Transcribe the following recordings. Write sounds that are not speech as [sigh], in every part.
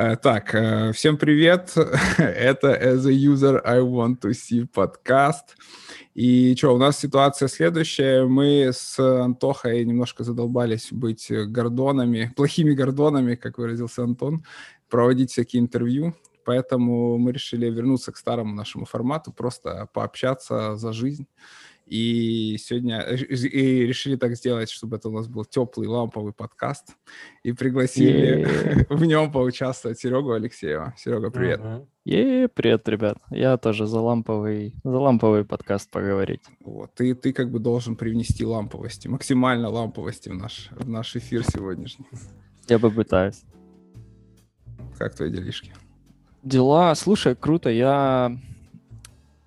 Э, так, э, всем привет. [laughs] Это As a User I Want to See подкаст. И что, у нас ситуация следующая. Мы с Антохой немножко задолбались быть гордонами, плохими гордонами, как выразился Антон, проводить всякие интервью. Поэтому мы решили вернуться к старому нашему формату, просто пообщаться за жизнь. И сегодня и решили так сделать, чтобы это у нас был теплый ламповый подкаст. И пригласили [laughs] в нем поучаствовать Серегу Алексеева. Серега, привет. Е, привет, ребят. Я тоже за ламповый, за ламповый подкаст поговорить. Вот, ты, ты как бы должен привнести ламповости, максимально ламповости в наш, в наш эфир сегодняшний. Я попытаюсь. Как твои делишки? Дела, слушай, круто. Я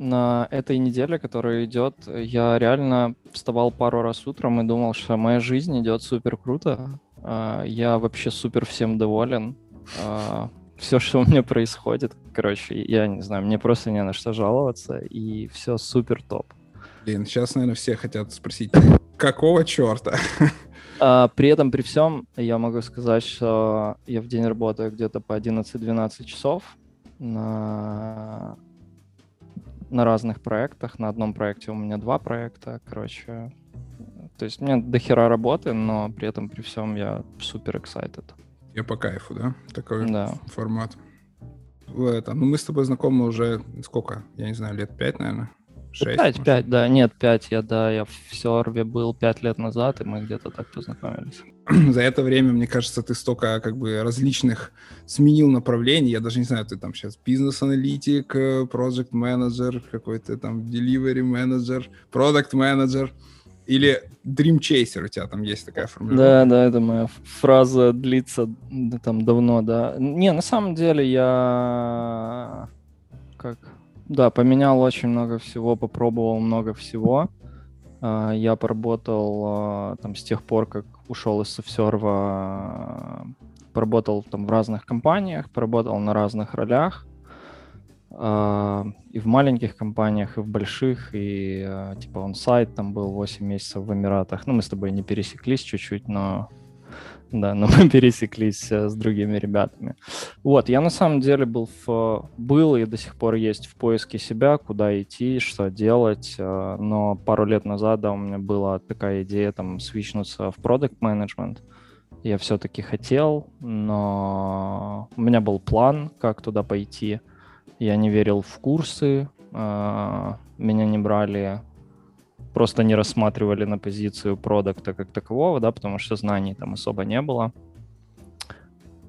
на этой неделе, которая идет, я реально вставал пару раз утром и думал, что моя жизнь идет супер круто. А, я вообще супер всем доволен. А, все, что у меня происходит, короче, я не знаю, мне просто не на что жаловаться, и все супер топ. Блин, сейчас, наверное, все хотят спросить, какого черта? А, при этом, при всем, я могу сказать, что я в день работаю где-то по 11-12 часов на на разных проектах. На одном проекте у меня два проекта, короче. То есть у меня дохера работы, но при этом при всем я супер excited. Я по кайфу, да? Такой да. формат. Это, ну мы с тобой знакомы уже сколько? Я не знаю, лет пять, наверное. 6, пять, пять, да, нет, пять, я, да, я в Серве был пять лет назад, и мы где-то так познакомились. [clears throat] За это время, мне кажется, ты столько как бы различных сменил направлений, я даже не знаю, ты там сейчас бизнес-аналитик, project менеджер какой-то там delivery менеджер, продукт менеджер или Dream Chaser у тебя там есть такая формулировка? Да, да, это моя фраза длится там давно, да. Не, на самом деле я как да, поменял очень много всего, попробовал много всего. А, я поработал а, там с тех пор, как ушел из софсерва, поработал там в разных компаниях, поработал на разных ролях. А, и в маленьких компаниях, и в больших, и типа он сайт там был 8 месяцев в Эмиратах. Ну, мы с тобой не пересеклись чуть-чуть, но да, но мы [laughs] пересеклись э, с другими ребятами. Вот, я на самом деле был, в, был и до сих пор есть в поиске себя, куда идти, что делать, э, но пару лет назад, да, у меня была такая идея там свичнуться в продукт менеджмент. Я все-таки хотел, но у меня был план, как туда пойти. Я не верил в курсы, э, меня не брали просто не рассматривали на позицию продукта как такового, да, потому что знаний там особо не было.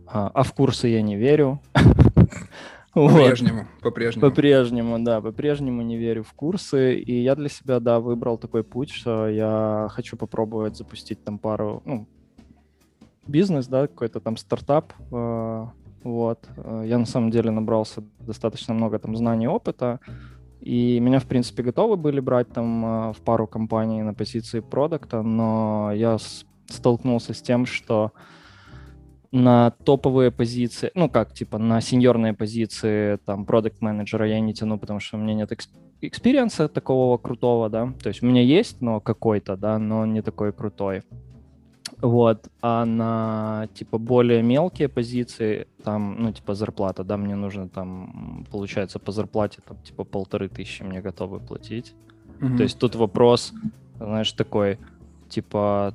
А, а в курсы я не верю. [laughs] По-прежнему, по-прежнему. По-прежнему, да, по-прежнему не верю в курсы. И я для себя, да, выбрал такой путь, что я хочу попробовать запустить там пару, ну, бизнес, да, какой-то там стартап. Э, вот. Э, я на самом деле набрался достаточно много там знаний и опыта. И меня, в принципе, готовы были брать там э, в пару компаний на позиции продукта, но я столкнулся с тем, что на топовые позиции, ну как, типа на сеньорные позиции там продукт менеджера я не тяну, потому что у меня нет experience а такого крутого, да, то есть у меня есть, но какой-то, да, но не такой крутой. Вот, а на, типа, более мелкие позиции, там, ну, типа, зарплата, да, мне нужно там, получается, по зарплате, там, типа, полторы тысячи мне готовы платить. Mm-hmm. То есть тут вопрос, знаешь, такой, типа,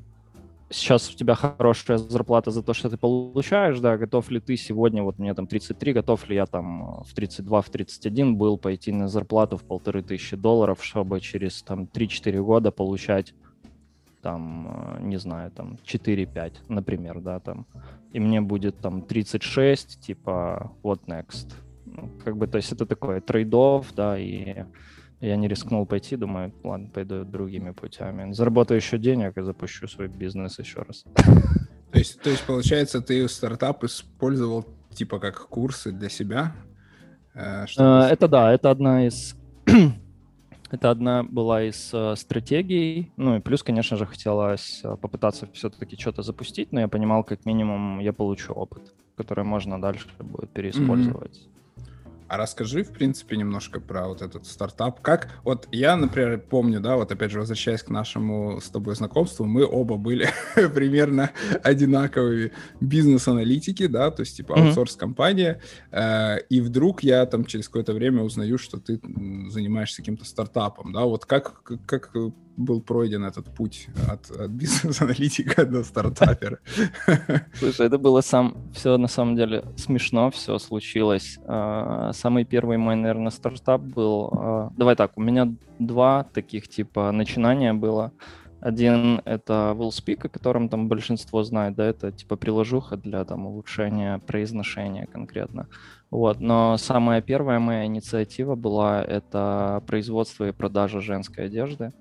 сейчас у тебя хорошая зарплата за то, что ты получаешь, да, готов ли ты сегодня, вот мне там 33, готов ли я там в 32, в 31 был пойти на зарплату в полторы тысячи долларов, чтобы через там 3-4 года получать там, э, не знаю, там 4-5, например, да, там, и мне будет там 36, типа, what next? Ну, как бы, то есть это такой трейдов, да, и я не рискнул пойти, думаю, ладно, пойду другими путями. Заработаю еще денег и запущу свой бизнес еще раз. То есть, то есть получается, ты стартап использовал типа как курсы для себя? Э, э это да, это одна из это одна была из э, стратегий. Ну и плюс, конечно же, хотелось э, попытаться все-таки что-то запустить, но я понимал, как минимум я получу опыт, который можно дальше будет переиспользовать. А расскажи, в принципе, немножко про вот этот стартап. Как, вот я, например, помню, да, вот опять же, возвращаясь к нашему с тобой знакомству, мы оба были [laughs] примерно одинаковыми бизнес-аналитики, да, то есть типа аутсорс-компания, э, и вдруг я там через какое-то время узнаю, что ты занимаешься каким-то стартапом, да, вот как, как был пройден этот путь от, от бизнес-аналитика до стартапера? Слушай, это было сам, все на самом деле смешно, все случилось. А, самый первый мой, наверное, стартап был... А, давай так, у меня два таких типа начинания было. Один — это WillSpeak, о котором там большинство знает, да, это типа приложуха для там улучшения произношения конкретно. Вот, но самая первая моя инициатива была — это производство и продажа женской одежды.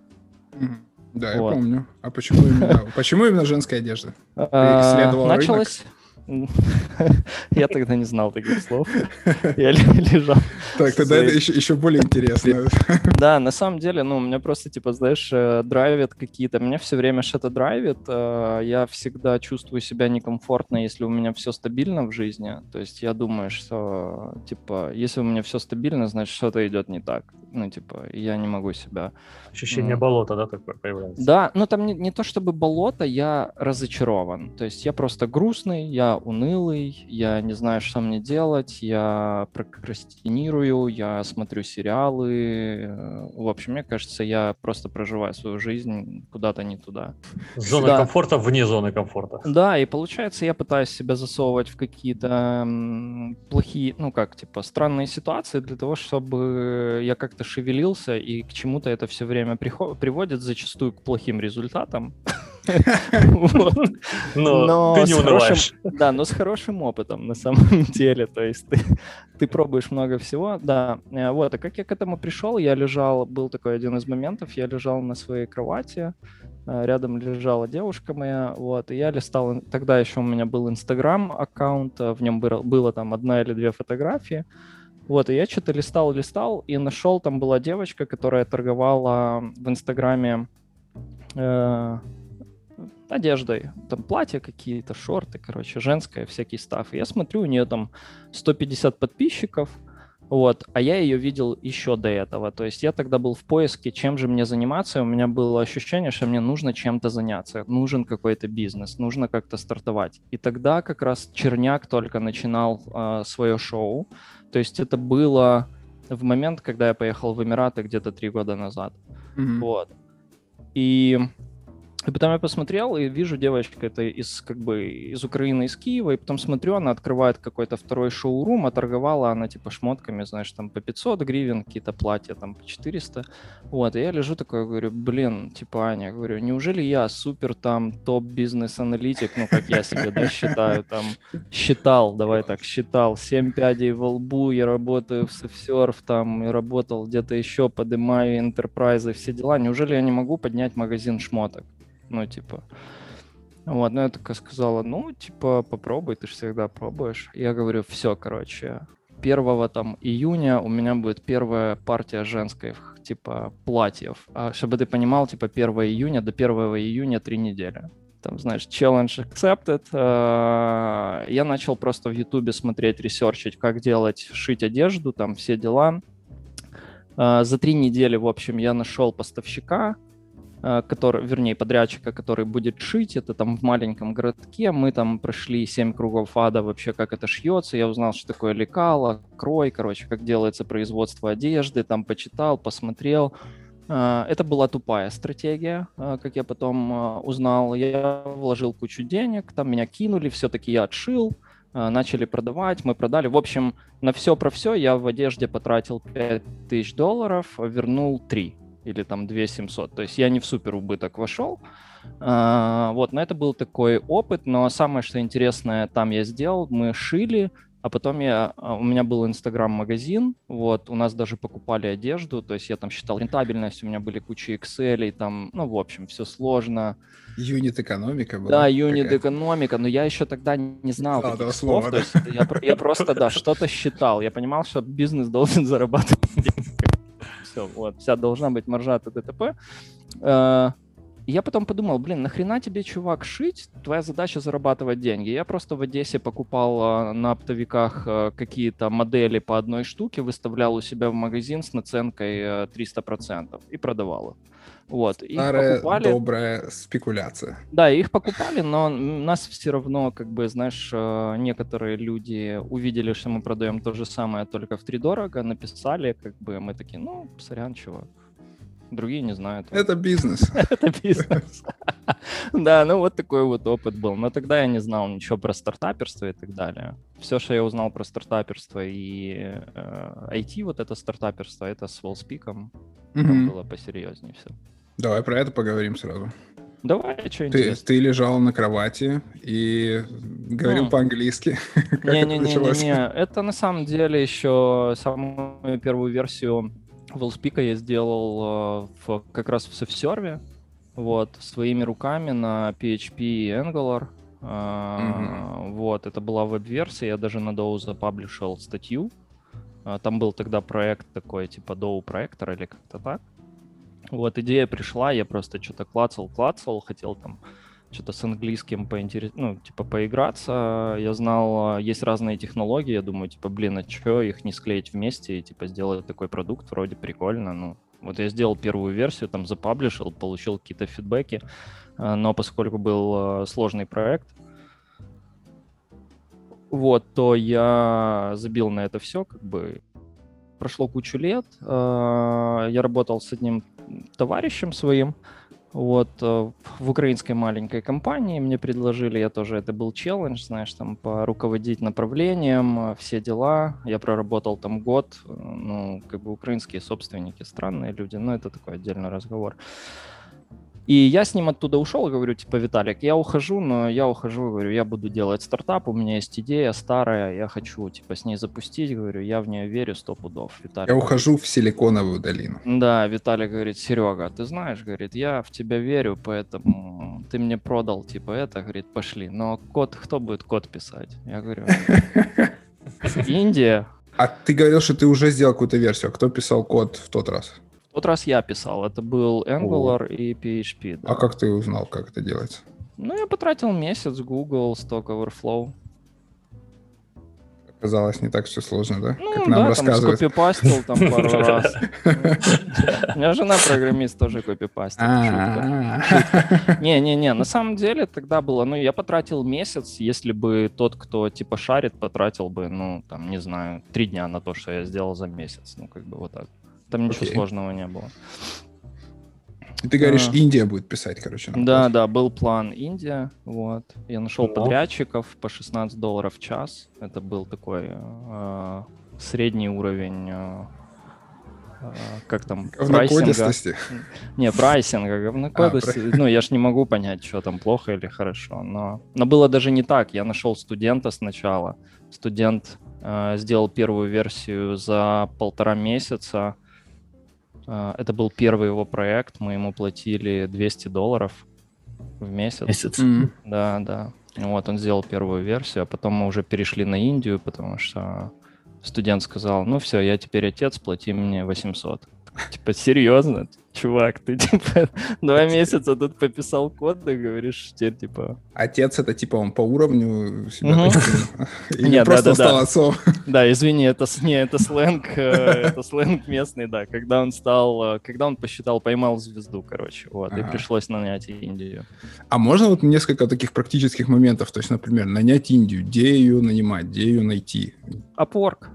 Да, я помню. А почему именно, почему именно женская одежда? А, началось, [laughs] Я тогда не знал таких слов. [laughs] Я лежал. Так, тогда это еще, более интересно. [laughs] Да, на самом деле, ну, у меня просто, типа, знаешь, э, драйвят какие-то... Меня все время что-то драйвит. Э, я всегда чувствую себя некомфортно, если у меня все стабильно в жизни. То есть я думаю, что, типа, если у меня все стабильно, значит, что-то идет не так. Ну, типа, я не могу себя... Ощущение болота, да, такое появляется? Да, ну, там не, не то чтобы болото, я разочарован. То есть я просто грустный, я унылый, я не знаю, что мне делать, я прокрастинирую, я смотрю сериалы. Э, в общем, мне кажется, я просто проживаю свою жизнь куда-то не туда. Зона да. комфорта вне зоны комфорта. Да, и получается, я пытаюсь себя засовывать в какие-то плохие, ну как, типа, странные ситуации для того, чтобы я как-то шевелился, и к чему-то это все время приводит зачастую к плохим результатам. [laughs] Но ты не унываешь. Да, но с хорошим опытом на самом [laughs] деле. То есть ты, пробуешь много всего. Да, э, вот. А как я к этому пришел? Я лежал, был такой один из моментов, я лежал на своей кровати, э, рядом лежала девушка моя, вот, и я листал, тогда еще у меня был Инстаграм аккаунт, э, в нем было, было там одна или две фотографии, вот, и я что-то листал, листал, и нашел, там была девочка, которая торговала в Инстаграме э, одеждой. Там платья какие-то, шорты, короче, женская, всякий став. И я смотрю, у нее там 150 подписчиков, вот, а я ее видел еще до этого. То есть я тогда был в поиске, чем же мне заниматься, и у меня было ощущение, что мне нужно чем-то заняться, нужен какой-то бизнес, нужно как-то стартовать. И тогда как раз Черняк только начинал э, свое шоу. То есть это было в момент, когда я поехал в Эмираты где-то три года назад. Mm-hmm. Вот. И и потом я посмотрел и вижу девочка это из как бы из Украины, из Киева, и потом смотрю, она открывает какой-то второй шоурум, а торговала она типа шмотками, знаешь, там по 500 гривен, какие-то платья там по 400. Вот, и я лежу такой, говорю, блин, типа Аня, говорю, неужели я супер там топ-бизнес-аналитик, ну как я себе, да, считаю, там, считал, давай так, считал, 7 пядей во лбу, я работаю в Surf, там, и работал где-то еще, поднимаю интерпрайзы, все дела, неужели я не могу поднять магазин шмоток? Ну, типа... Вот, ну я такая сказала, ну, типа, попробуй, ты же всегда пробуешь. Я говорю, все, короче, 1 там июня у меня будет первая партия женской, типа, платьев. А чтобы ты понимал, типа, 1 июня до 1 июня три недели. Там, знаешь, challenge accepted. А, я начал просто в Ютубе смотреть, ресерчить, как делать, шить одежду, там все дела. А, за три недели, в общем, я нашел поставщика, который, вернее, подрядчика, который будет шить, это там в маленьком городке, мы там прошли 7 кругов ада вообще, как это шьется, я узнал, что такое лекало, крой, короче, как делается производство одежды, там почитал, посмотрел, э, это была тупая стратегия, э, как я потом узнал. Я вложил кучу денег, там меня кинули, все-таки я отшил, начали продавать, мы продали. В общем, на все про все я в одежде потратил 5000 долларов, вернул 3 или там 2 700. То есть я не в супер убыток вошел. А, вот, но это был такой опыт. Но самое, что интересное, там я сделал, мы шили, а потом я, а, у меня был инстаграм-магазин, вот, у нас даже покупали одежду, то есть я там считал рентабельность, у меня были куча Excel, и там, ну, в общем, все сложно. Юнит-экономика была? Да, юнит-экономика, но я еще тогда не знал а, таких слов, слова, да? то есть я, я просто, да, [laughs] что-то считал, я понимал, что бизнес должен зарабатывать деньги все, вот, вся должна быть маржа от ДТП. Э, я потом подумал, блин, нахрена тебе, чувак, шить? Твоя задача зарабатывать деньги. Я просто в Одессе покупал а, на оптовиках а, какие-то модели по одной штуке, выставлял у себя в магазин с наценкой 300% и продавал их. Вот. Их Старая покупали... добрая спекуляция. Да, их покупали, но нас все равно, как бы, знаешь, некоторые люди увидели, что мы продаем то же самое, только в три дорого, написали, как бы, мы такие, ну, сорян, чувак другие не знают. Это бизнес. [laughs] Это бизнес. [laughs] Да, ну вот такой вот опыт был. Но тогда я не знал ничего про стартаперство и так далее. Все, что я узнал про стартаперство и IT, э, вот это стартаперство, это с Wallspeak. Было посерьезнее все. Давай про это поговорим сразу. Давай, что ты, ты лежал на кровати и говорил mm. по-английски. [laughs] Не-не-не, это на самом деле еще самую первую версию Wellspeak я сделал э, в, как раз в SafeServe, вот, своими руками на PHP и Angular. Mm-hmm. Вот, это была веб-версия, я даже на Dow запаблишил статью. А, там был тогда проект такой, типа Dow проектор или как-то так. Вот, идея пришла, я просто что-то клацал, клацал, хотел там что-то с английским поинтерес... ну, типа, поиграться. Я знал, есть разные технологии, я думаю, типа, блин, а что их не склеить вместе и, типа, сделать такой продукт, вроде прикольно, ну, вот я сделал первую версию, там запаблишил, получил какие-то фидбэки, э, но поскольку был э, сложный проект, вот, то я забил на это все, как бы прошло кучу лет, я работал с одним товарищем своим, вот, э, в украинской маленькой компании мне предложили, я тоже, это был челлендж, знаешь, там, поруководить направлением, э, все дела. Я проработал там год, э, ну, как бы украинские собственники, странные люди, но это такой отдельный разговор. И я с ним оттуда ушел, говорю, типа, Виталик, я ухожу, но я ухожу, говорю, я буду делать стартап, у меня есть идея старая, я хочу, типа, с ней запустить, говорю, я в нее верю сто пудов. Виталик, я ухожу в Силиконовую долину. Да, Виталий говорит, Серега, ты знаешь, говорит, я в тебя верю, поэтому ты мне продал, типа, это, говорит, пошли. Но код, кто будет код писать? Я говорю, Индия. А ты говорил, что ты уже сделал какую-то версию. А кто писал код в тот раз? Тот раз я писал. Это был Angular О. и PHP. Да. А как ты узнал, как это делается? Ну, я потратил месяц Google, Stock Overflow. Оказалось, не так все сложно, да? Ну, как нам да, рассказывают. там скопипастил там [laughs] пару раз. У меня жена программист тоже копипастит. А. Не-не-не, на самом деле тогда было, ну, я потратил месяц, если бы тот, кто типа шарит, потратил бы, ну, там, не знаю, три дня на то, что я сделал за месяц. Ну, как бы вот так. Там ничего okay. сложного не было. И ты говоришь, а, Индия будет писать, короче. Да, да, был план Индия, вот. Я нашел подрядчиков по 16 долларов в час. Это был такой э, средний уровень, э, как там, прайсинга. Не, прайсинга, говнокодости. А, ну, я ж не могу понять, что там плохо или хорошо. Но, но было даже не так. Я нашел студента сначала. Студент э, сделал первую версию за полтора месяца это был первый его проект, мы ему платили 200 долларов в месяц. Месяц. Mm-hmm. Да, да. Вот, он сделал первую версию, а потом мы уже перешли на Индию, потому что студент сказал, ну все, я теперь отец, плати мне 800. Типа, серьезно? Чувак, ты, типа, [laughs] два месяца тут пописал код, ты говоришь, теперь, типа... Отец это, типа, он по уровню себя Или Нет, просто да, стал отцом? Да, извини, это, не, это сленг, э, это сленг местный, да. Когда он стал, э, когда он посчитал, поймал звезду, короче, вот, и пришлось нанять Индию. А можно вот несколько таких практических моментов? То есть, например, нанять Индию, где ее нанимать, где ее найти? Upwork.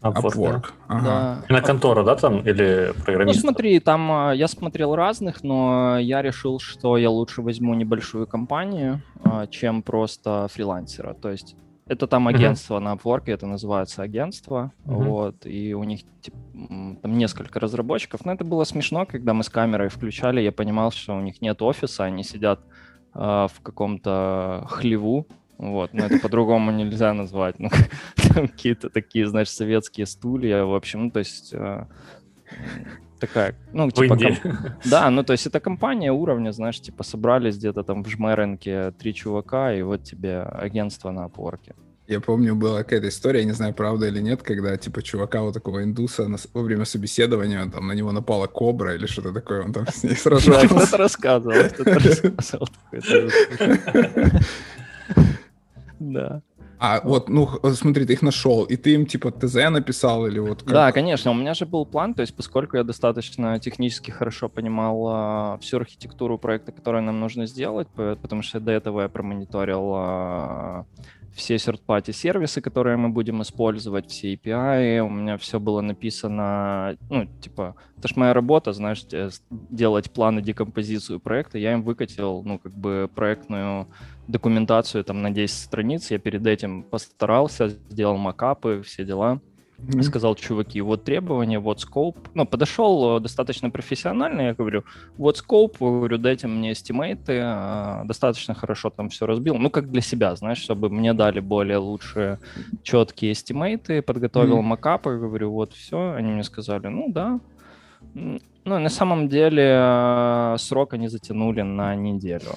Upwork. Upwork. Ага. Да. На контору, да, там, или программист? Ну, смотри, там а, я смотрел разных, но я решил, что я лучше возьму небольшую компанию, а, чем просто фрилансера. То есть это там агентство uh-huh. на Upwork, это называется агентство, uh-huh. вот, и у них типа, там несколько разработчиков. Но это было смешно, когда мы с камерой включали, я понимал, что у них нет офиса, они сидят э, в каком-то хлеву, вот, но это по-другому нельзя назвать. Ну, [laughs] какие-то такие, знаешь, советские стулья, в общем, ну, то есть э, такая, ну, типа, ком... да, ну, то есть это компания уровня, знаешь, типа собрались где-то там в Жмеренке три чувака, и вот тебе агентство на опорке. Я помню, была какая-то история, я не знаю, правда или нет, когда, типа, чувака вот такого индуса на, во время собеседования, там, на него напала кобра или что-то такое, он там с ней сражался. Да, кто-то рассказывал, кто-то [laughs] рассказывал. [laughs] Да. А вот, ну, смотри, ты их нашел, и ты им типа ТЗ написал или вот как? Да, конечно, у меня же был план, то есть поскольку я достаточно технически хорошо понимал а, всю архитектуру проекта, который нам нужно сделать, потому что до этого я промониторил а, все third-party сервисы, которые мы будем использовать, все API, у меня все было написано, ну, типа, это ж моя работа, знаешь, делать планы декомпозицию проекта, я им выкатил, ну, как бы проектную документацию там на 10 страниц, я перед этим постарался, сделал макапы, все дела. Mm-hmm. Сказал, чуваки, вот требования, вот скоп. Ну, подошел э, достаточно профессионально, я говорю, вот скоп, говорю, дайте мне эстимейты, а, достаточно хорошо там все разбил. Ну, как для себя, знаешь, чтобы мне дали более лучшие, четкие эстимейты, подготовил mm-hmm. макапы, говорю, вот все. Они мне сказали, ну да. Ну, на самом деле э, срок они затянули на неделю.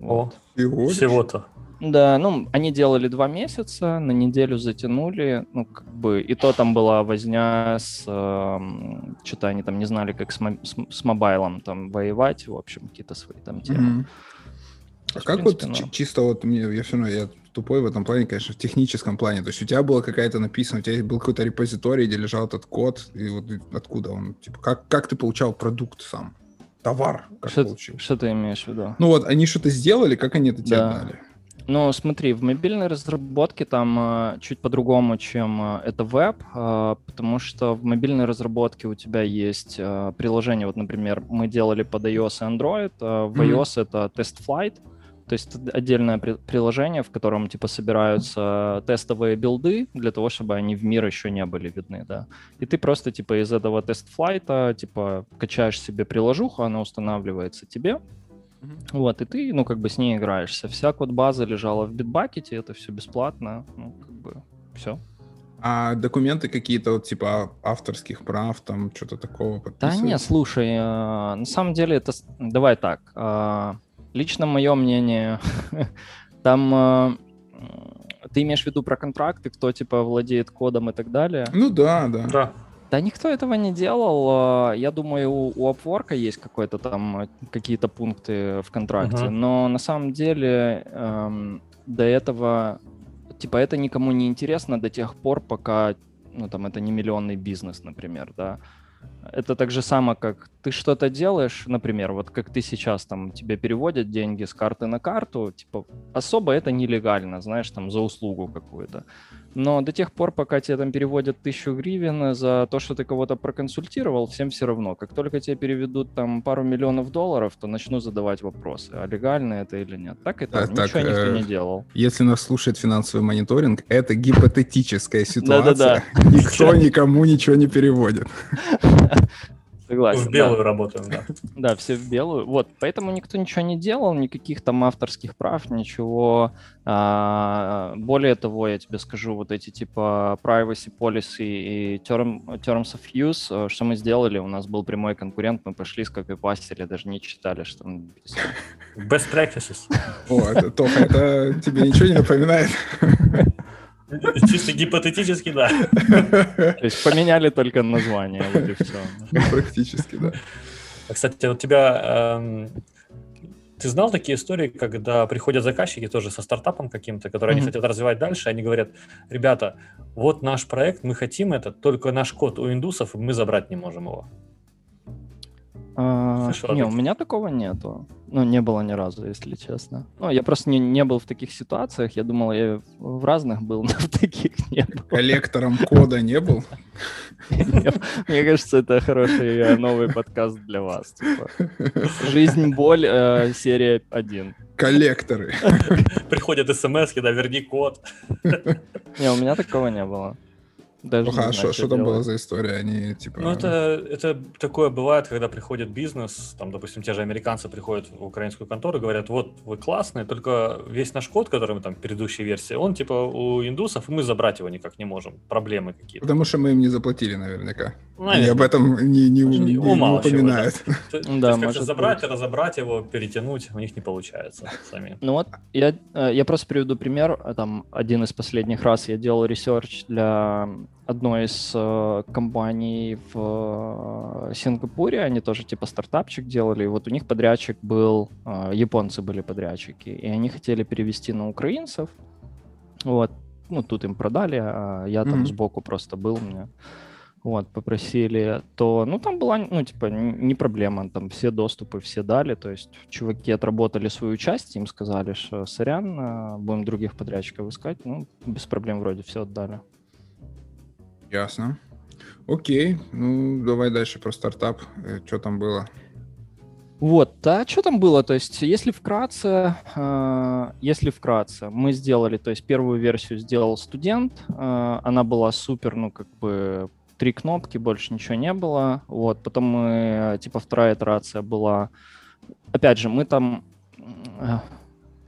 Вот. О, всего-то. Да, ну, они делали два месяца, на неделю затянули, ну, как бы, и то там была возня с, э, что-то они там не знали, как с, мо- с, с мобайлом там воевать, в общем, какие-то свои там темы. Mm-hmm. А как принципе, вот ну... чисто вот мне, я все равно, я тупой в этом плане, конечно, в техническом плане, то есть у тебя было какая-то написано, у тебя был какой-то репозиторий, где лежал этот код, и вот откуда он, типа, как, как ты получал продукт сам? Товар, как что, получил? Что ты имеешь в виду? Ну вот, они что-то сделали, как они это тебе да. дали? Ну, смотри, в мобильной разработке там э, чуть по-другому, чем э, это веб, э, потому что в мобильной разработке у тебя есть приложение, вот, например, мы делали под iOS и Android, в iOS mm-hmm. это TestFlight, то есть отдельное при- приложение, в котором типа собираются тестовые билды для того, чтобы они в мир еще не были видны, да. И ты просто типа из этого тест-флайта типа качаешь себе приложуху, она устанавливается тебе, Mm-hmm. Вот, и ты, ну, как бы с ней играешься. Вся код-база лежала в битбакете, это все бесплатно, ну, как бы, все. А документы какие-то, вот, типа, авторских прав, там, что-то такого Да нет, слушай, э, на самом деле это... Давай так, э, лично мое мнение, [laughs] там... Э, ты имеешь в виду про контракты, кто, типа, владеет кодом и так далее? Ну да, да. Да. Да никто этого не делал. А, я думаю, у Upwork есть какой-то там э, какие-то пункты в контракте, uh-huh. но на самом деле эм, до этого типа это никому не интересно до тех пор, пока ну там это не миллионный бизнес, например, да. Это так же само, как ты что-то делаешь, например, вот как ты сейчас там тебе переводят деньги с карты на карту, типа особо это нелегально, знаешь, там за услугу какую-то. Но до тех пор, пока тебе там переводят тысячу гривен за то, что ты кого-то проконсультировал, всем все равно. Как только тебе переведут там пару миллионов долларов, то начну задавать вопросы, а легально это или нет. Так это а, ничего так, никто э, не делал. Если нас слушает финансовый мониторинг, это гипотетическая [laughs] ситуация. Никто [laughs] никому ничего не переводит. [laughs] Согласен. В белую да. работаем, да. [laughs] Да, все в белую. Вот, поэтому никто ничего не делал, никаких там авторских прав, ничего. А, более того, я тебе скажу, вот эти типа privacy policy и term, terms of use, э, что мы сделали, у нас был прямой конкурент, мы пошли с копипастили, даже не читали, что написано. Best practices. О, это, Тоха, это тебе ничего не напоминает? [laughs] [laughs] Чисто гипотетически, да. То есть поменяли только название, вот и все. Практически, да. А, кстати, вот тебя... Эм, ты знал такие истории, когда приходят заказчики тоже со стартапом каким-то, который mm-hmm. они хотят развивать дальше, они говорят, ребята, вот наш проект, мы хотим это, только наш код у индусов, мы забрать не можем его. А, не, у меня такого нету. Ну, не было ни разу, если честно. Ну, я просто не, не был в таких ситуациях. Я думал, я в разных был, [laughs] но в таких не был. Коллектором кода не был? Мне кажется, это хороший э, новый подкаст для вас. Типа. [laughs] Жизнь, боль, э, серия 1. Коллекторы. [laughs] Приходят смс, да, верни код. Не, у меня такого не было. Даже ну, хорошо, что там было за история? Они, типа... Ну, это, это такое бывает, когда приходит бизнес, там, допустим, те же американцы приходят в украинскую контору и говорят, вот, вы классные, только весь наш код, который мы там, предыдущей версии, он, типа, у индусов, и мы забрать его никак не можем, проблемы какие-то. Потому что мы им не заплатили, наверняка. Ну, Они об этом не, не, не, не упоминают. То, да, то есть, [laughs] забрать, быть. разобрать его, перетянуть, у них не получается сами. Ну вот, я, э, я просто приведу пример, там, один из последних раз я делал research для одной из э, компаний в э, Сингапуре, они тоже типа стартапчик делали, и вот у них подрядчик был, э, японцы были подрядчики, и они хотели перевести на украинцев, вот, ну тут им продали, а я там mm-hmm. сбоку просто был, мне вот, попросили, то, ну, там была, ну, типа, не проблема, там все доступы все дали, то есть чуваки отработали свою часть, им сказали, что сорян, э, будем других подрядчиков искать, ну, без проблем вроде все отдали. Ясно. Окей, ну давай дальше про стартап. Э, что там было? Вот, да, что там было? То есть, если вкратце, э, если вкратце, мы сделали, то есть первую версию сделал студент, э, она была супер, ну как бы три кнопки, больше ничего не было. Вот, потом мы, типа вторая итерация была, опять же, мы там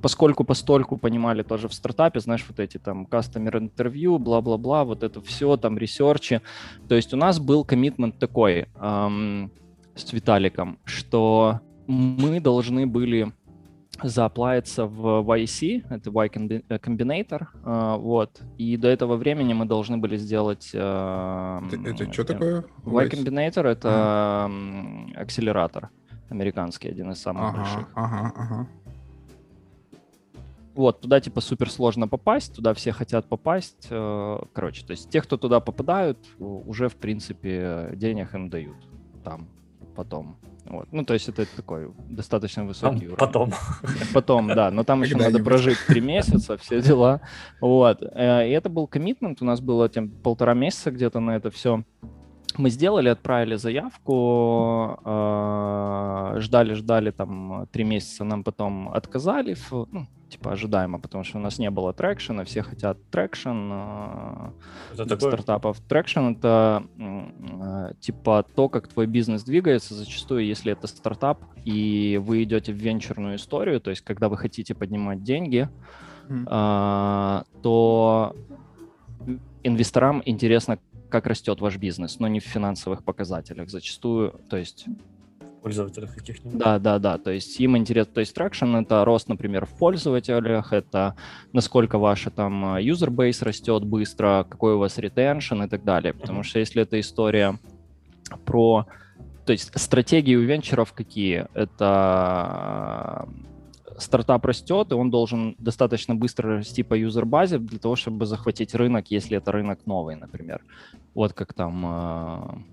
поскольку постольку понимали тоже в стартапе, знаешь, вот эти там кастомер интервью, бла-бла-бла, вот это все, там ресерчи. То есть у нас был коммитмент такой эм, с Виталиком, что мы должны были зааплавиться в YC, это Y Combinator, э, вот, и до этого времени мы должны были сделать... Э, это, это что такое? Y Combinator — это ага. акселератор американский, один из самых ага, больших. Ага, ага. Вот, туда типа супер сложно попасть, туда все хотят попасть. Э, короче, то есть те, кто туда попадают, уже, в принципе, денег им дают там потом. Вот. Ну, то есть это такой достаточно высокий уровень. Потом. [laughs] Потом, да. Но там еще надо прожить три месяца, все [laughs] дела. Вот. Э, и это был коммитмент. У нас было тем полтора месяца где-то на это все мы сделали, отправили заявку, э, ждали, ждали там три месяца, нам потом отказали, ну, типа ожидаемо, потому что у нас не было трекшена, все хотят трекшен э, стартапов. Трекшен это э, типа то, как твой бизнес двигается, зачастую, если это стартап и вы идете в венчурную историю, то есть когда вы хотите поднимать деньги, mm. то инвесторам интересно, как растет ваш бизнес, но не в финансовых показателях. Зачастую, то есть пользователях каких-нибудь. Да, да, да. То есть им интересно, то есть traction это рост, например, в пользователях, это насколько ваша там user base растет быстро, какой у вас retention и так далее. Потому mm-hmm. что если это история про, то есть стратегии у венчуров какие? Это стартап растет, и он должен достаточно быстро расти по юзер-базе для того, чтобы захватить рынок, если это рынок новый, например. Вот как там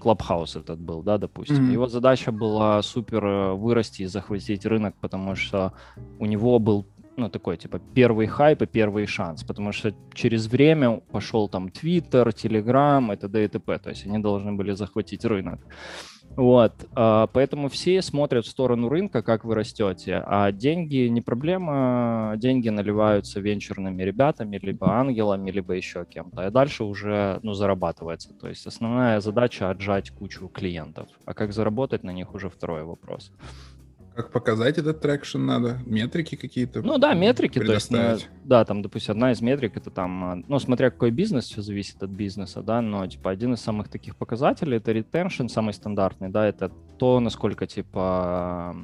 Clubhouse этот был, да, допустим. Mm-hmm. Его задача была супер э, вырасти и захватить рынок, потому что у него был ну, такой, типа, первый хайп и первый шанс, потому что через время пошел там Twitter, Telegram, и т.д. и т.п., то есть они должны были захватить рынок. Вот, а, поэтому все смотрят в сторону рынка, как вы растете, а деньги не проблема, деньги наливаются венчурными ребятами, либо ангелами, либо еще кем-то, и дальше уже, ну, зарабатывается, то есть основная задача отжать кучу клиентов, а как заработать на них уже второй вопрос. Как показать этот traction надо? Метрики какие-то? Ну да, метрики. То есть, ну, да, там, допустим, одна из метрик это там, а, ну, смотря какой бизнес, все зависит от бизнеса, да, но, типа, один из самых таких показателей это retention, самый стандартный, да, это то, насколько, типа,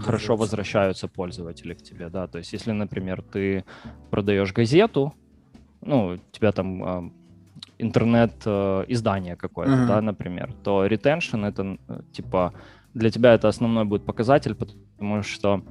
хорошо возвращаются пользователи к тебе, да, то есть, если, например, ты продаешь газету, ну, тебя там а, интернет-издание какое-то, uh-huh. да, например, то retention это, э, типа, для тебя это основной будет показатель, потому что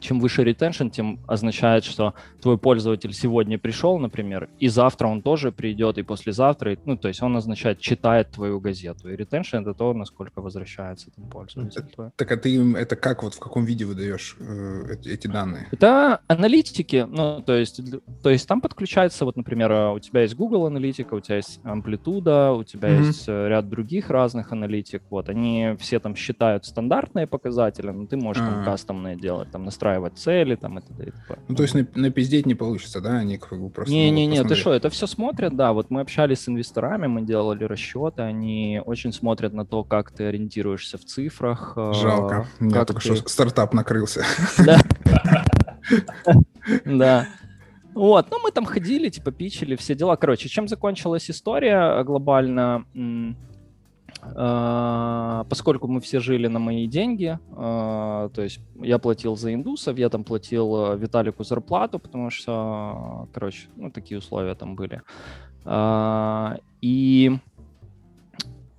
чем выше retention, тем означает, что твой пользователь сегодня пришел, например, и завтра он тоже придет, и послезавтра, и, ну, то есть он означает, читает твою газету. И retention — это то, насколько возвращается там пользователь твой. Так а ты им это как, вот в каком виде выдаешь э, эти данные? Это аналитики, ну, то есть, то есть там подключается, вот, например, у тебя есть Google аналитика, у тебя есть амплитуда, у тебя mm-hmm. есть э, ряд других разных аналитик, вот, они все там считают стандартные показатели, но ты можешь А-а-а. там кастомные делать, там на выстраивать цели там и т.д. и т.п. Ну, то есть напиздеть не получится, да? Они как бы просто... Не-не-не, ты что, это все смотрят, да. Вот мы общались с инвесторами, мы делали расчеты, они очень смотрят на то, как ты ориентируешься в цифрах. Э, Жалко, у меня только ты... что стартап накрылся. Да. [laughs] Да. Вот, ну мы там ходили, типа пичили, все дела. Короче, чем закончилась история глобально? А, поскольку мы все жили на мои деньги, а, то есть я платил за индусов, я там платил э, Виталику зарплату, потому что, короче, ну такие условия там были. А, и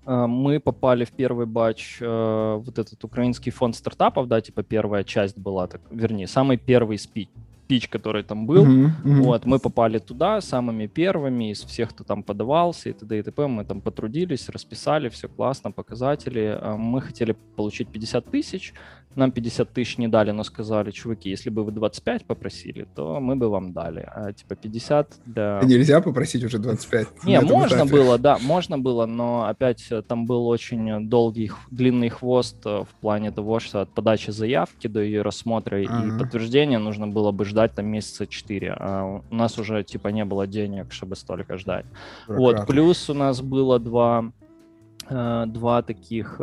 мы попали в первый батч, вот этот украинский фонд стартапов, да, типа первая часть была, так, вернее, самый первый спич, пич, который там был. Uh-huh, uh-huh. Вот, мы попали туда самыми первыми из всех, кто там подавался и т.д. и т.п. Мы там потрудились, расписали, все классно, показатели. А мы хотели получить 50 тысяч, нам 50 тысяч не дали, но сказали, чуваки, если бы вы 25 попросили, то мы бы вам дали. А типа 50 для... Нельзя попросить уже 25? Не, можно этапе. было, да, можно было, но опять э, там был очень долгий, длинный хвост э, в плане того, что от подачи заявки до ее рассмотра ага. и подтверждения нужно было бы ждать там месяца 4. А у нас уже типа не было денег, чтобы столько ждать. Бюрократы. Вот, плюс у нас было два, э, два таких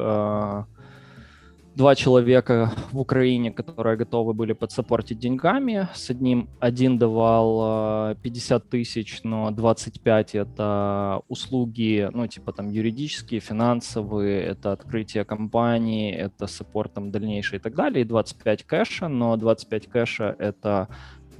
два человека в Украине, которые готовы были подсопортить деньгами. С одним один давал 50 э, тысяч, но 25 это услуги, ну, типа там юридические, финансовые, это открытие компании, это саппорт там дальнейший и так далее, и 25 кэша, но 25 кэша это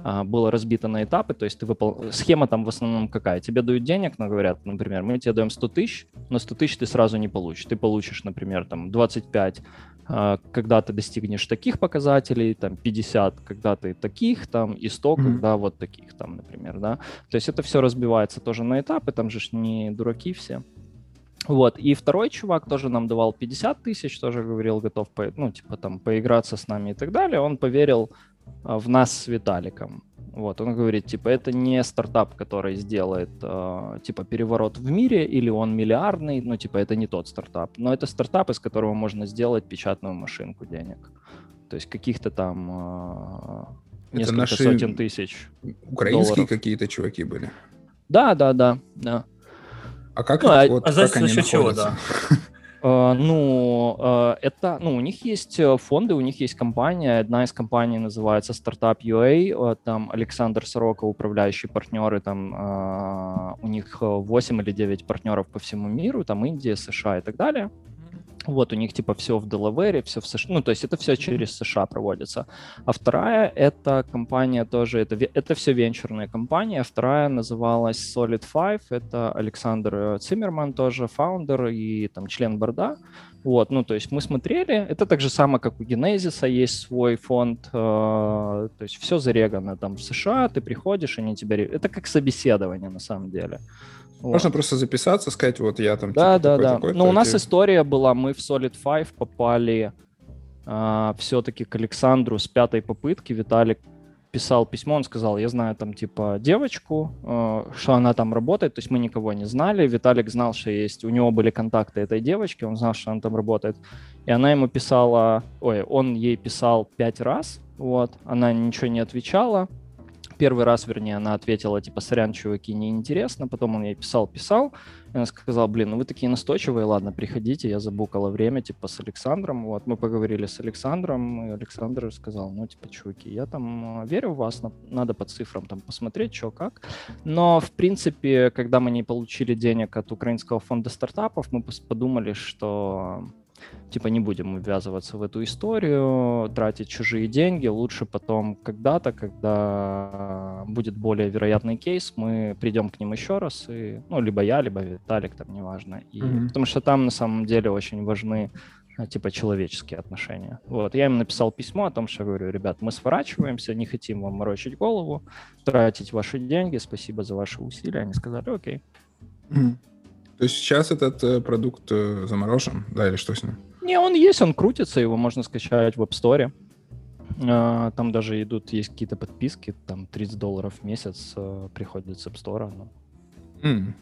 а, было разбито на этапы, то есть ты выпол... схема там в основном какая? Тебе дают денег, но говорят, например, мы тебе даем 100 тысяч, но 100 тысяч ты сразу не получишь. Ты получишь, например, там 25 а, когда ты достигнешь таких показателей, там 50, когда ты таких, там и 100, mm-hmm. когда вот таких, там, например, да. То есть это все разбивается тоже на этапы, там же не дураки все. Вот, и второй чувак тоже нам давал 50 тысяч, тоже говорил, готов, по, ну, типа, там, поиграться с нами и так далее. Он поверил а, в нас с Виталиком. Вот, он говорит, типа, это не стартап, который сделает, э, типа, переворот в мире, или он миллиардный, ну, типа, это не тот стартап. Но это стартап, из которого можно сделать печатную машинку денег. То есть каких-то там э, несколько наши сотен тысяч Украинские какие-то чуваки были? Да, да, да, да. А как, ну, а, вот, а как они находятся? Чего, да? [laughs] А, ну, а, это, ну, у них есть э, фонды, у них есть компания. Одна из компаний называется Startup UA. Там Александр Сорока, управляющий партнеры, там у них 8 или 9 партнеров по всему миру, там Индия, США и так далее. Вот, у них типа все в Делавере, все в США, ну, то есть это все через США проводится. А вторая, это компания тоже, это, это все венчурная компания. Вторая называлась Solid Five, это Александр Циммерман тоже, фаундер и там член борда. Вот, ну, то есть мы смотрели, это так же самое, как у Генезиса есть свой фонд, э, то есть все зарегано там в США, ты приходишь, они тебя... Это как собеседование на самом деле. Вот. Можно просто записаться, сказать, вот я там... Да, типа, да, да. Но ну, у нас история была, мы в Solid 5 попали а, все-таки к Александру с пятой попытки. Виталик писал письмо, он сказал, я знаю там типа девочку, э, что она там работает, то есть мы никого не знали. Виталик знал, что есть, у него были контакты этой девочки, он знал, что она там работает. И она ему писала, ой, он ей писал пять раз, вот, она ничего не отвечала, первый раз, вернее, она ответила, типа, сорян, чуваки, неинтересно. Потом он ей писал-писал. Она сказала, блин, ну вы такие настойчивые, ладно, приходите. Я забукала время, типа, с Александром. Вот, мы поговорили с Александром, и Александр сказал, ну, типа, чуваки, я там э, верю в вас, надо по цифрам там посмотреть, что как. Но, в принципе, когда мы не получили денег от Украинского фонда стартапов, мы подумали, что типа не будем ввязываться в эту историю, тратить чужие деньги, лучше потом когда-то, когда будет более вероятный кейс, мы придем к ним еще раз, и, ну, либо я, либо Виталик, там, неважно. И, mm-hmm. Потому что там на самом деле очень важны а, типа человеческие отношения. Вот, я им написал письмо о том, что говорю, ребят, мы сворачиваемся, не хотим вам морочить голову, тратить ваши деньги, спасибо за ваши усилия. Они сказали, окей. Mm-hmm. То есть сейчас этот э, продукт э, заморожен, да, или что с ним? Не, он есть, он крутится, его можно скачать в App Store. Э, там даже идут, есть какие-то подписки, там 30 долларов в месяц э, приходит с App Store. Но... Mm.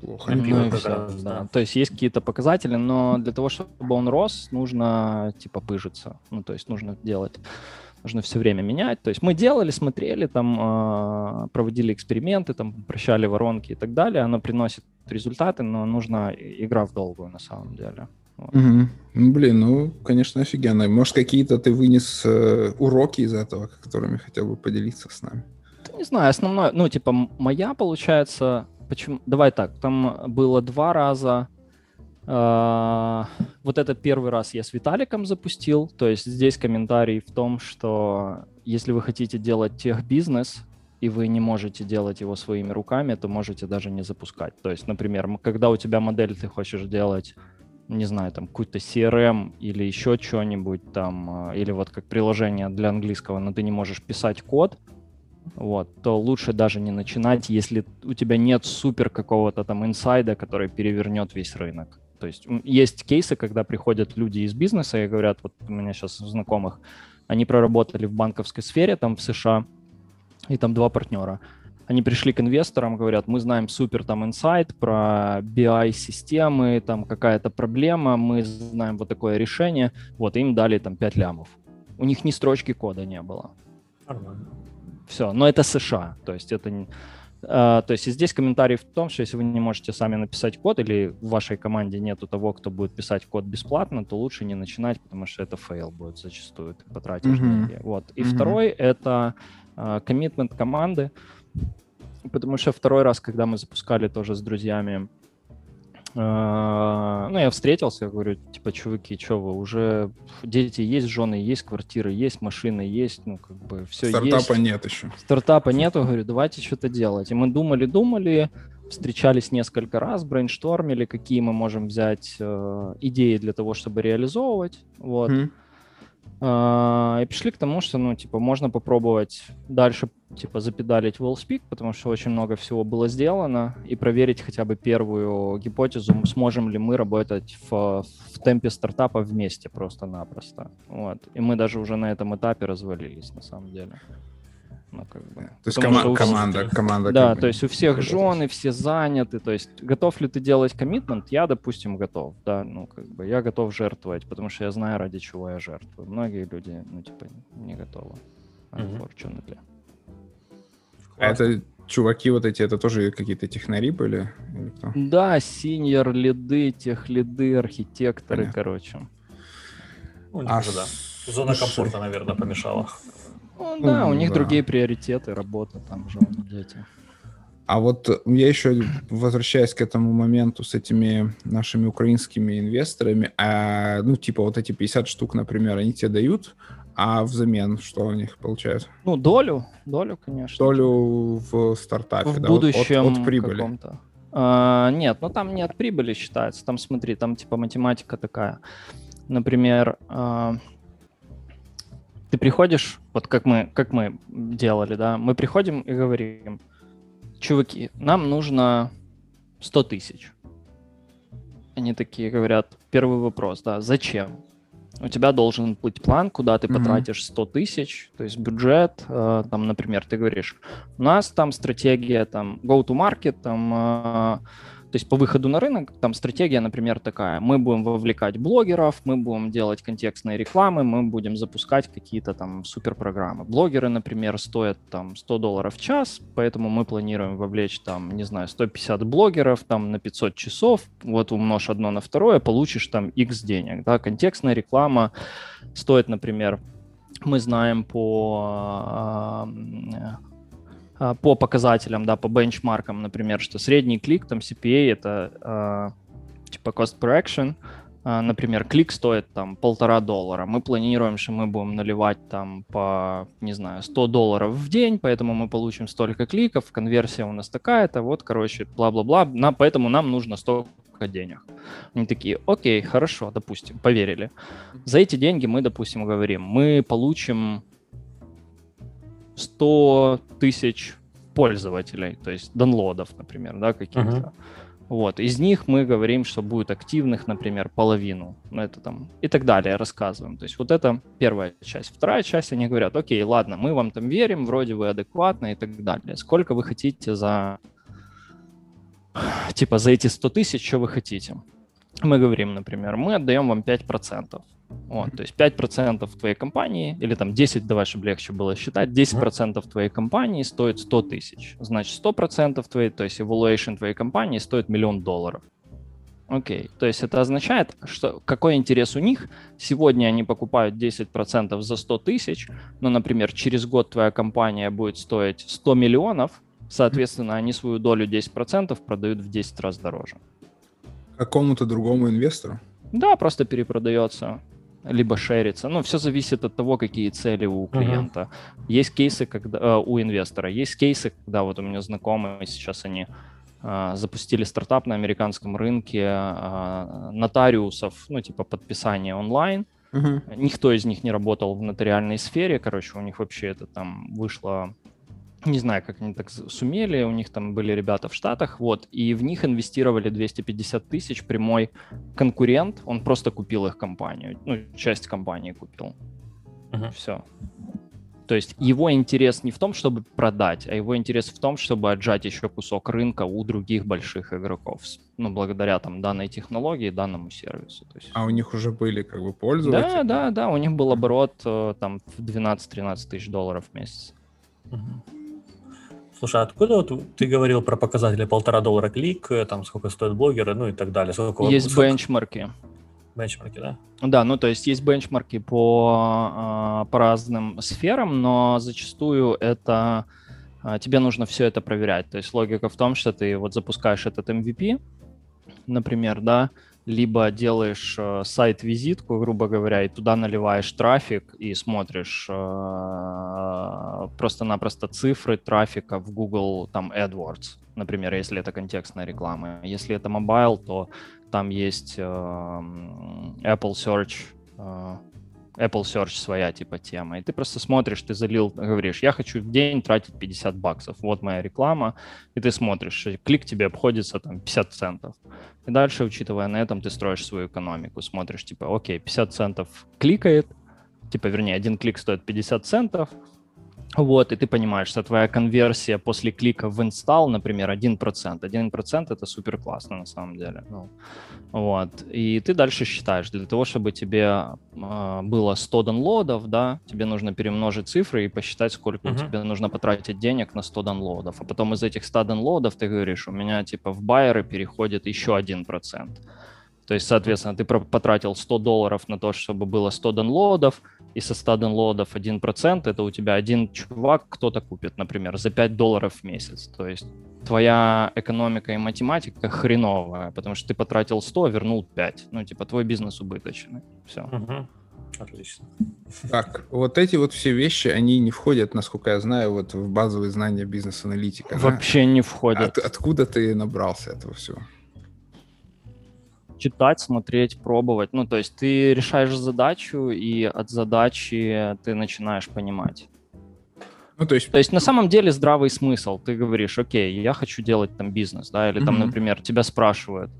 Плохо. Ну, все, да. То есть есть какие-то показатели, но для того, чтобы он рос, нужно типа пыжиться. Ну, то есть нужно делать нужно все время менять. То есть мы делали, смотрели, там э, проводили эксперименты, там прощали воронки и так далее. Оно приносит результаты, но нужна игра в долгую на самом деле. Вот. Угу. Блин, ну, конечно, офигенно. Может, какие-то ты вынес э, уроки из этого, которыми хотел бы поделиться с нами? Да, не знаю, основное, ну, типа, моя, получается, почему, давай так, там было два раза, вот это первый раз я с Виталиком запустил, то есть здесь комментарий в том, что если вы хотите делать техбизнес, и вы не можете делать его своими руками, то можете даже не запускать. То есть, например, когда у тебя модель ты хочешь делать не знаю, там какой-то CRM или еще что-нибудь там, а, или вот как приложение для английского, но ты не можешь писать код, вот, то лучше даже не начинать, если у тебя нет супер какого-то там инсайда, который перевернет весь рынок. То есть есть кейсы, когда приходят люди из бизнеса и говорят, вот у меня сейчас знакомых, они проработали в банковской сфере там в США, и там два партнера – они пришли к инвесторам, говорят, мы знаем супер там инсайт про BI-системы, там какая-то проблема, мы знаем вот такое решение. Вот, им дали там 5 лямов. У них ни строчки кода не было. Нормально. Все, но это США, то есть это не... то есть здесь комментарий в том, что если вы не можете сами написать код или в вашей команде нету того, кто будет писать код бесплатно, то лучше не начинать, потому что это fail будет зачастую, ты потратишь mm-hmm. деньги. Вот. И mm-hmm. второй — это commitment э, команды. Потому что второй раз, когда мы запускали тоже с друзьями, ну, я встретился, говорю, типа, чуваки, что вы, уже дети есть, жены есть, квартиры есть, машины есть, ну, как бы все есть. Стартапа нет еще. Стартапа нету, говорю, давайте что-то делать. И мы думали-думали, встречались несколько раз, брейнштормили, какие мы можем взять э, идеи для того, чтобы реализовывать, вот. Mm-hmm. Uh, и пришли к тому, что, ну, типа, можно попробовать дальше, типа, запедалить WellSpeak, потому что очень много всего было сделано, и проверить хотя бы первую гипотезу, сможем ли мы работать в, в темпе стартапа вместе просто-напросто. Вот. И мы даже уже на этом этапе развалились, на самом деле. Ну, как бы. То есть кома- всех... команда, команда. Да, как бы... то есть у всех жены, все заняты. То есть готов ли ты делать коммитмент? Я, допустим, готов. Да, ну как бы я готов жертвовать, потому что я знаю, ради чего я жертвую. Многие люди, ну типа, не готовы. Unfortunately. А это чуваки вот эти, это тоже какие-то технари были? Или кто? Да, синьор лиды, тех лиды, архитекторы, Понятно. короче. Ну, а да. Зона комфорта, наверное, помешала. Ну, да, у них да. другие приоритеты, работа, там, жены, дети. А вот я еще возвращаясь к этому моменту с этими нашими украинскими инвесторами, а, ну, типа вот эти 50 штук, например, они тебе дают, а взамен что у них получают? Ну, долю, долю, конечно. Долю в стартапе, в да, будущем от, от прибыли. Каком-то. А, нет, ну там не от прибыли считается, там смотри, там типа математика такая. Например, а, ты приходишь, вот как мы, как мы делали, да, мы приходим и говорим, чуваки, нам нужно 100 тысяч. Они такие говорят, первый вопрос, да, зачем? У тебя должен быть план, куда ты mm-hmm. потратишь 100 тысяч, то есть бюджет, э, там, например, ты говоришь, у нас там стратегия, там, go-to-market, там, э, то есть по выходу на рынок там стратегия, например, такая. Мы будем вовлекать блогеров, мы будем делать контекстные рекламы, мы будем запускать какие-то там суперпрограммы. Блогеры, например, стоят там 100 долларов в час, поэтому мы планируем вовлечь там, не знаю, 150 блогеров там на 500 часов. Вот умножь одно на второе, получишь там X денег. Да? Контекстная реклама стоит, например, мы знаем по а, по показателям, да, по бенчмаркам, например, что средний клик, там CPA это э, типа cost per action, э, например, клик стоит там полтора доллара, мы планируем, что мы будем наливать там по, не знаю, 100 долларов в день, поэтому мы получим столько кликов, конверсия у нас такая-то, вот, короче, бла-бла-бла, на, поэтому нам нужно столько денег. Они такие, окей, хорошо, допустим, поверили. За эти деньги мы, допустим, говорим, мы получим 100 тысяч пользователей, то есть данлодов, например, да, каких-то. Uh-huh. Вот, из них мы говорим, что будет активных, например, половину, ну это там и так далее рассказываем. То есть вот это первая часть. Вторая часть, они говорят, окей, ладно, мы вам там верим, вроде вы адекватны и так далее. Сколько вы хотите за, типа, за эти 100 тысяч, что вы хотите? Мы говорим, например, мы отдаем вам 5%. Вот, то есть 5% твоей компании, или там 10, давай, чтобы легче было считать, 10% твоей компании стоит 100 тысяч. Значит, 100% твоей, то есть evaluation твоей компании стоит миллион долларов. Окей, то есть это означает, что какой интерес у них? Сегодня они покупают 10% за 100 тысяч, но, например, через год твоя компания будет стоить 100 миллионов, соответственно, они свою долю 10% продают в 10 раз дороже. Какому-то другому инвестору? Да, просто перепродается либо шерится. Ну, все зависит от того, какие цели у клиента. Uh-huh. Есть кейсы, когда э, у инвестора, есть кейсы, когда вот у меня знакомые сейчас они э, запустили стартап на американском рынке э, нотариусов, ну, типа подписания онлайн. Uh-huh. Никто из них не работал в нотариальной сфере, короче, у них вообще это там вышло не знаю, как они так сумели, у них там были ребята в Штатах, вот, и в них инвестировали 250 тысяч, прямой конкурент, он просто купил их компанию, ну, часть компании купил. Uh-huh. Все. То есть его интерес не в том, чтобы продать, а его интерес в том, чтобы отжать еще кусок рынка у других больших игроков, ну, благодаря там данной технологии, данному сервису. То есть... А у них уже были как бы пользователи? Да, да, да, у них был оборот э, там в 12-13 тысяч долларов в месяц. Uh-huh. Слушай, а откуда вот ты говорил про показатели полтора доллара клик, э, там сколько стоят блогеры, ну и так далее? Сколько, есть сколько... бенчмарки. Бенчмарки, да? Да, ну то есть есть бенчмарки по, а, по разным сферам, но зачастую это а, тебе нужно все это проверять. То есть логика в том, что ты вот запускаешь этот MVP, например, да, либо делаешь э, сайт-визитку, грубо говоря, и туда наливаешь трафик и смотришь э, просто-напросто цифры трафика в Google там AdWords, например, если это контекстная реклама. Если это mobile, то там есть э, Apple Search э, Apple Search своя типа тема, и ты просто смотришь, ты залил, говоришь, я хочу в день тратить 50 баксов, вот моя реклама, и ты смотришь, клик тебе обходится там 50 центов. И дальше, учитывая на этом, ты строишь свою экономику, смотришь, типа, окей, 50 центов кликает, типа, вернее, один клик стоит 50 центов, вот, и ты понимаешь, что твоя конверсия после клика в install, например, 1%. 1% это супер классно на самом деле. Ну, вот. И ты дальше считаешь, для того, чтобы тебе э, было 100 донлодов, да, тебе нужно перемножить цифры и посчитать, сколько uh-huh. тебе нужно потратить денег на 100 донлодов. А потом из этих 100 донлодов ты говоришь, у меня типа в байеры переходит еще 1%. То есть, соответственно, ты потратил 100 долларов на то, чтобы было 100 донлодов, и со 100 донлодов 1% это у тебя один чувак кто-то купит, например, за 5 долларов в месяц. То есть твоя экономика и математика хреновая, потому что ты потратил 100, вернул 5. Ну, типа, твой бизнес убыточный. Все. Угу. Отлично. Так, вот эти вот все вещи, они не входят, насколько я знаю, вот в базовые знания бизнес-аналитика. Вообще да? не входят. От, откуда ты набрался этого всего? Читать, смотреть, пробовать. Ну, то есть ты решаешь задачу, и от задачи ты начинаешь понимать. Ну, то есть... то есть на самом деле здравый смысл. Ты говоришь, окей, я хочу делать там бизнес, да, или там, mm-hmm. например, тебя спрашивают,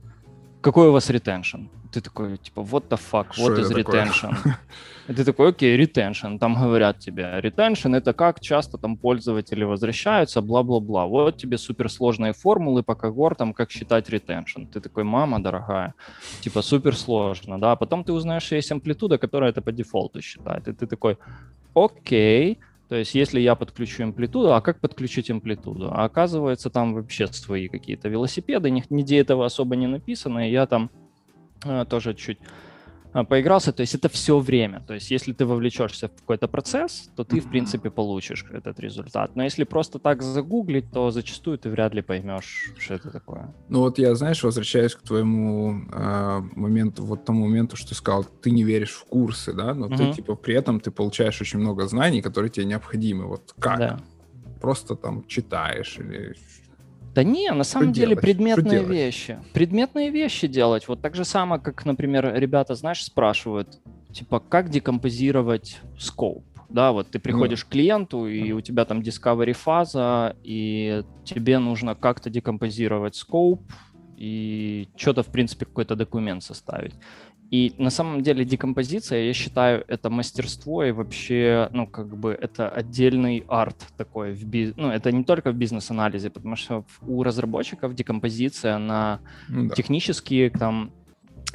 какой у вас ретеншн? Ты такой, типа, what the fuck, what is retention? [laughs] И ты такой, окей, retention. Там говорят тебе, retention это как часто там пользователи возвращаются, бла-бла-бла. Вот тебе суперсложные формулы по когортам, как считать retention. Ты такой, мама дорогая, типа суперсложно, да. Потом ты узнаешь, что есть амплитуда, которая это по дефолту считает. И ты такой, окей, то есть, если я подключу амплитуду, а как подключить амплитуду? А оказывается, там вообще свои какие-то велосипеды, нигде этого особо не написано, и я там э, тоже чуть поигрался, то есть это все время. То есть если ты вовлечешься в какой-то процесс, то ты, в принципе, получишь этот результат. Но если просто так загуглить, то зачастую ты вряд ли поймешь, что это такое. Ну вот я, знаешь, возвращаюсь к твоему э, моменту, вот тому моменту, что ты сказал, ты не веришь в курсы, да, но угу. ты, типа, при этом ты получаешь очень много знаний, которые тебе необходимы. Вот как? Да. Просто там читаешь или да не, на самом что деле делать? предметные вещи. Предметные вещи делать. Вот так же самое, как, например, ребята, знаешь, спрашивают, типа, как декомпозировать скоп? Да, вот ты приходишь ну. к клиенту, и у тебя там discovery фаза, и тебе нужно как-то декомпозировать скоп, и что-то, в принципе, какой-то документ составить. И на самом деле декомпозиция, я считаю, это мастерство и вообще, ну, как бы это отдельный арт такой в биз... Ну, это не только в бизнес-анализе, потому что у разработчиков декомпозиция на ну, да. технические там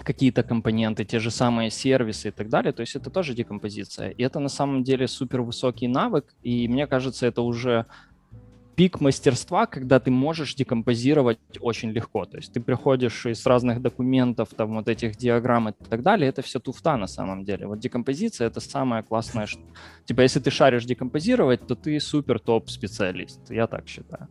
какие-то компоненты, те же самые сервисы и так далее. То есть это тоже декомпозиция. И это на самом деле супер высокий навык. И мне кажется, это уже пик мастерства, когда ты можешь декомпозировать очень легко. То есть ты приходишь из разных документов, там вот этих диаграмм и так далее, это все туфта на самом деле. Вот декомпозиция — это самое классное. Что... Типа если ты шаришь декомпозировать, то ты супер топ специалист, я так считаю.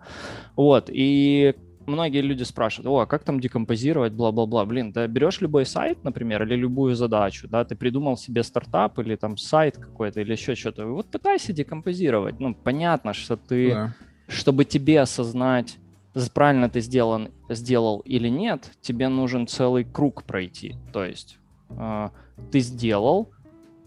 Вот, и многие люди спрашивают, о, а как там декомпозировать, бла-бла-бла. Блин, да берешь любой сайт, например, или любую задачу, да, ты придумал себе стартап или там сайт какой-то или еще что-то, вот пытайся декомпозировать. Ну, понятно, что ты да чтобы тебе осознать, правильно ты сделан, сделал или нет, тебе нужен целый круг пройти. То есть э, ты сделал,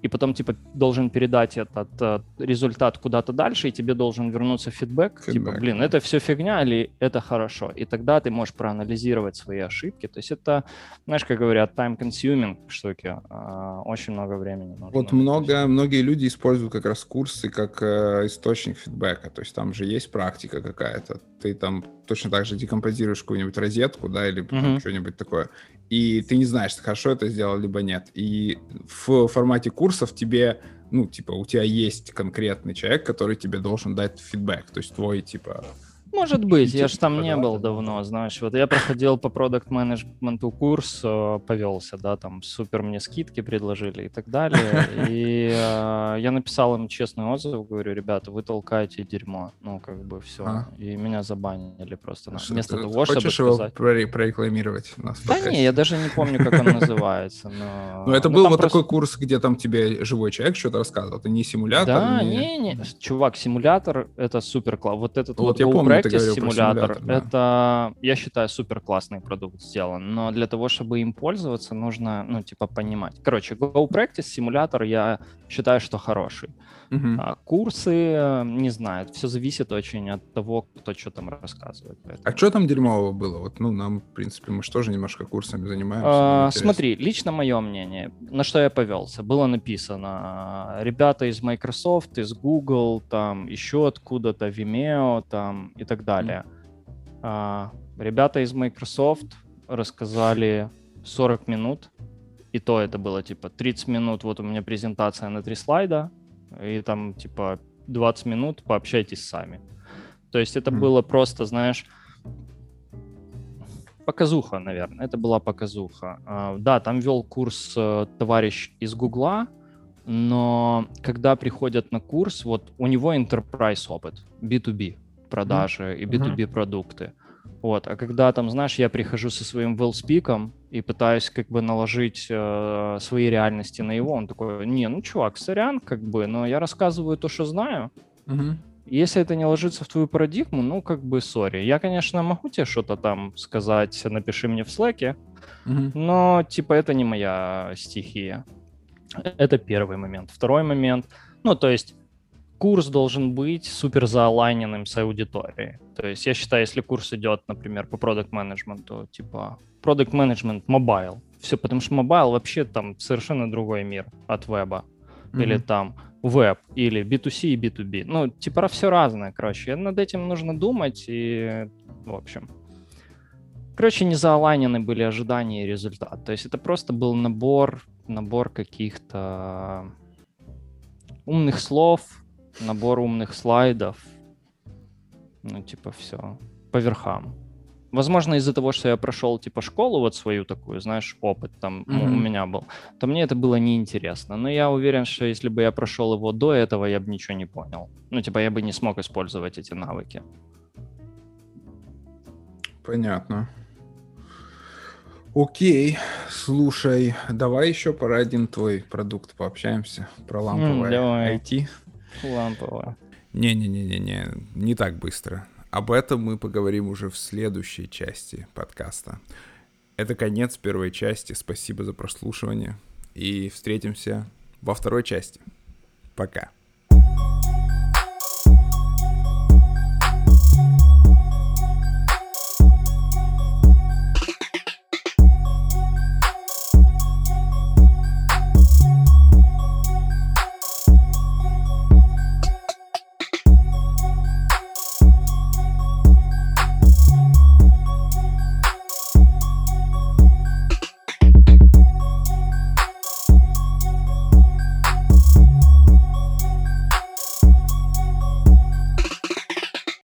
и потом типа должен передать этот э, результат куда-то дальше, и тебе должен вернуться фидбэк, фидбэк, типа, блин, это все фигня или это хорошо, и тогда ты можешь проанализировать свои ошибки. То есть это, знаешь, как говорят, time-consuming штуки, э, очень много времени. Нужно. Вот много, многие люди используют как раз курсы как э, источник фидбэка, то есть там же есть практика какая-то, ты там точно так же декомпозируешь какую-нибудь розетку, да, или mm-hmm. что-нибудь такое, и ты не знаешь, хорошо это сделал, либо нет. И в формате курсов тебе, ну, типа, у тебя есть конкретный человек, который тебе должен дать фидбэк, то есть твой, типа, может быть, я же там не был давно, знаешь. Вот я проходил по продукт менеджменту курс, э, повелся, да, там супер мне скидки предложили и так далее. [laughs] И э, я написал им честный отзыв, говорю, ребята, вы толкаете дерьмо. Ну, как бы все. А? И меня забанили просто. Что, Вместо того, чтобы Хочешь его прорекламировать у нас? Да не, я даже не помню, как он называется. Но [laughs] ну, это был вот такой курс, где там тебе живой человек что-то рассказывал. Это не симулятор. Да, не, не. Чувак, симулятор — это супер класс. Вот этот вот я помню, Practice симулятор, симулятор да. это, я считаю, супер классный продукт сделан, но для того, чтобы им пользоваться, нужно, ну, типа, понимать. Короче, Go Practice симулятор, я считаю, что хороший. Uh-huh. А, курсы, не знаю, все зависит очень от того, кто что там рассказывает. Поэтому. А что там дерьмового было? Вот, ну, нам, в принципе, мы же тоже немножко курсами занимаемся. А, смотри, лично мое мнение, на что я повелся, было написано, ребята из Microsoft, из Google, там, еще откуда-то, Vimeo, там, и так далее. А, ребята из Microsoft рассказали 40 минут, и то это было типа 30 минут, вот у меня презентация на три слайда, и там типа 20 минут пообщайтесь сами. То есть это mm. было просто, знаешь, показуха, наверное. Это была показуха. Uh, да, там вел курс uh, товарищ из Гугла, но когда приходят на курс, вот у него enterprise опыт, B2B продажи и B2B mm-hmm. продукты. Вот, а когда там, знаешь, я прихожу со своим велспиком и пытаюсь как бы наложить э, свои реальности на его, он такой, не, ну, чувак, сорян, как бы, но я рассказываю то, что знаю. Угу. Если это не ложится в твою парадигму, ну, как бы, сори. Я, конечно, могу тебе что-то там сказать, напиши мне в слэке, угу. но, типа, это не моя стихия. Это первый момент. Второй момент, ну, то есть курс должен быть супер заалайненным с аудиторией. То есть я считаю, если курс идет, например, по продукт менеджменту типа продукт менеджмент mobile, все, потому что mobile вообще там совершенно другой мир от веба. Mm-hmm. Или там веб, или B2C и B2B. Ну, типа все разное, короче. Над этим нужно думать и, в общем. Короче, не заалайнены были ожидания и результат. То есть это просто был набор, набор каких-то умных слов, набор умных слайдов. Ну, типа, все. По верхам. Возможно, из-за того, что я прошел, типа, школу вот свою такую, знаешь, опыт там mm-hmm. у меня был, то мне это было неинтересно. Но я уверен, что если бы я прошел его до этого, я бы ничего не понял. Ну, типа, я бы не смог использовать эти навыки. Понятно. Окей, слушай, давай еще про один твой продукт пообщаемся, про ламповое mm, давай. IT. Ламповая. Не-не-не-не-не, не так быстро. Об этом мы поговорим уже в следующей части подкаста. Это конец первой части. Спасибо за прослушивание. И встретимся во второй части. Пока.